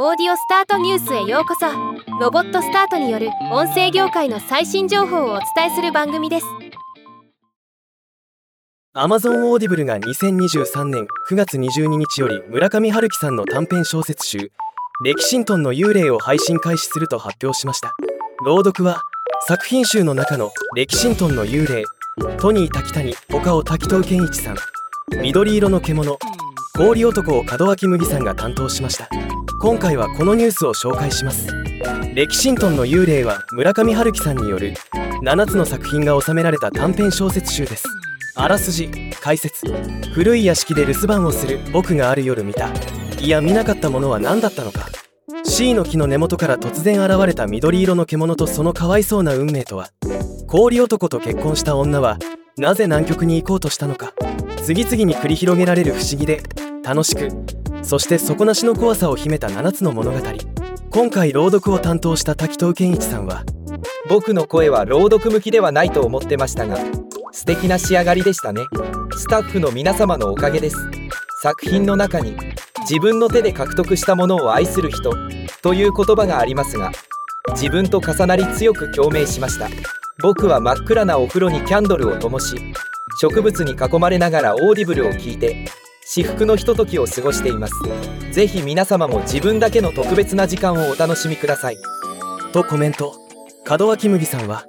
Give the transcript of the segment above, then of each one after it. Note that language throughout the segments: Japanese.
オーディオスタートニュースへようこそ。ロボットスタートによる音声業界の最新情報をお伝えする番組です。Amazon オーディブルが2023年9月22日より村上春樹さんの短編小説集「レキシントンの幽霊」を配信開始すると発表しました。朗読は作品集の中の「レキシントンの幽霊」トニー滝谷他を滝藤賢一さん。緑色の獣氷男を門脇麦さんが担当しました。今回はこのニュースを紹介します。レキシントンの幽霊は村上春樹さんによる7つの作品が収められた短編小説集です。あらすじ解説。古い屋敷で留守番をする僕がある夜見た。いや見なかったものは何だったのか。C の木の根元から突然現れた緑色の獣とそのかわいそうな運命とは。氷男と結婚した女はなぜ南極に行こうとしたのか。次々に繰り広げられる不思議で楽しくそして底なしの怖さを秘めた7つの物語。今回朗読を担当した滝藤健一さんは僕の声は朗読向きではないと思ってましたが素敵な仕上がりでしたね。スタッフの皆様のおかげです。作品の中に自分の手で獲得したものを愛する人という言葉がありますが自分と重なり強く共鳴しました。僕は真っ暗なお風呂にキャンドルを灯し植物に囲まれながらオーディブルを聞いて至福のひとときを過ごしています。ぜひ皆様も自分だけの特別な時間をお楽しみください。とコメント。門脇麦さんは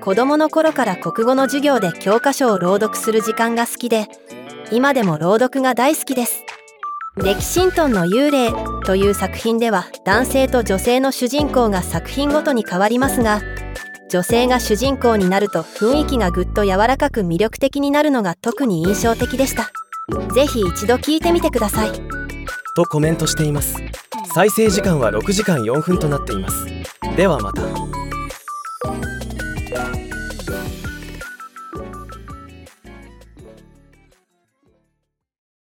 子供の頃から国語の授業で教科書を朗読する時間が好きで今でも朗読が大好きです。レキシントンの幽霊という作品では男性と女性の主人公が作品ごとに変わりますが女性が主人公になると雰囲気がぐっと柔らかく魅力的になるのが特に印象的でした。ぜひ一度聞いてみてください。とコメントしています。再生時間は6時間4分となっています。ではまた。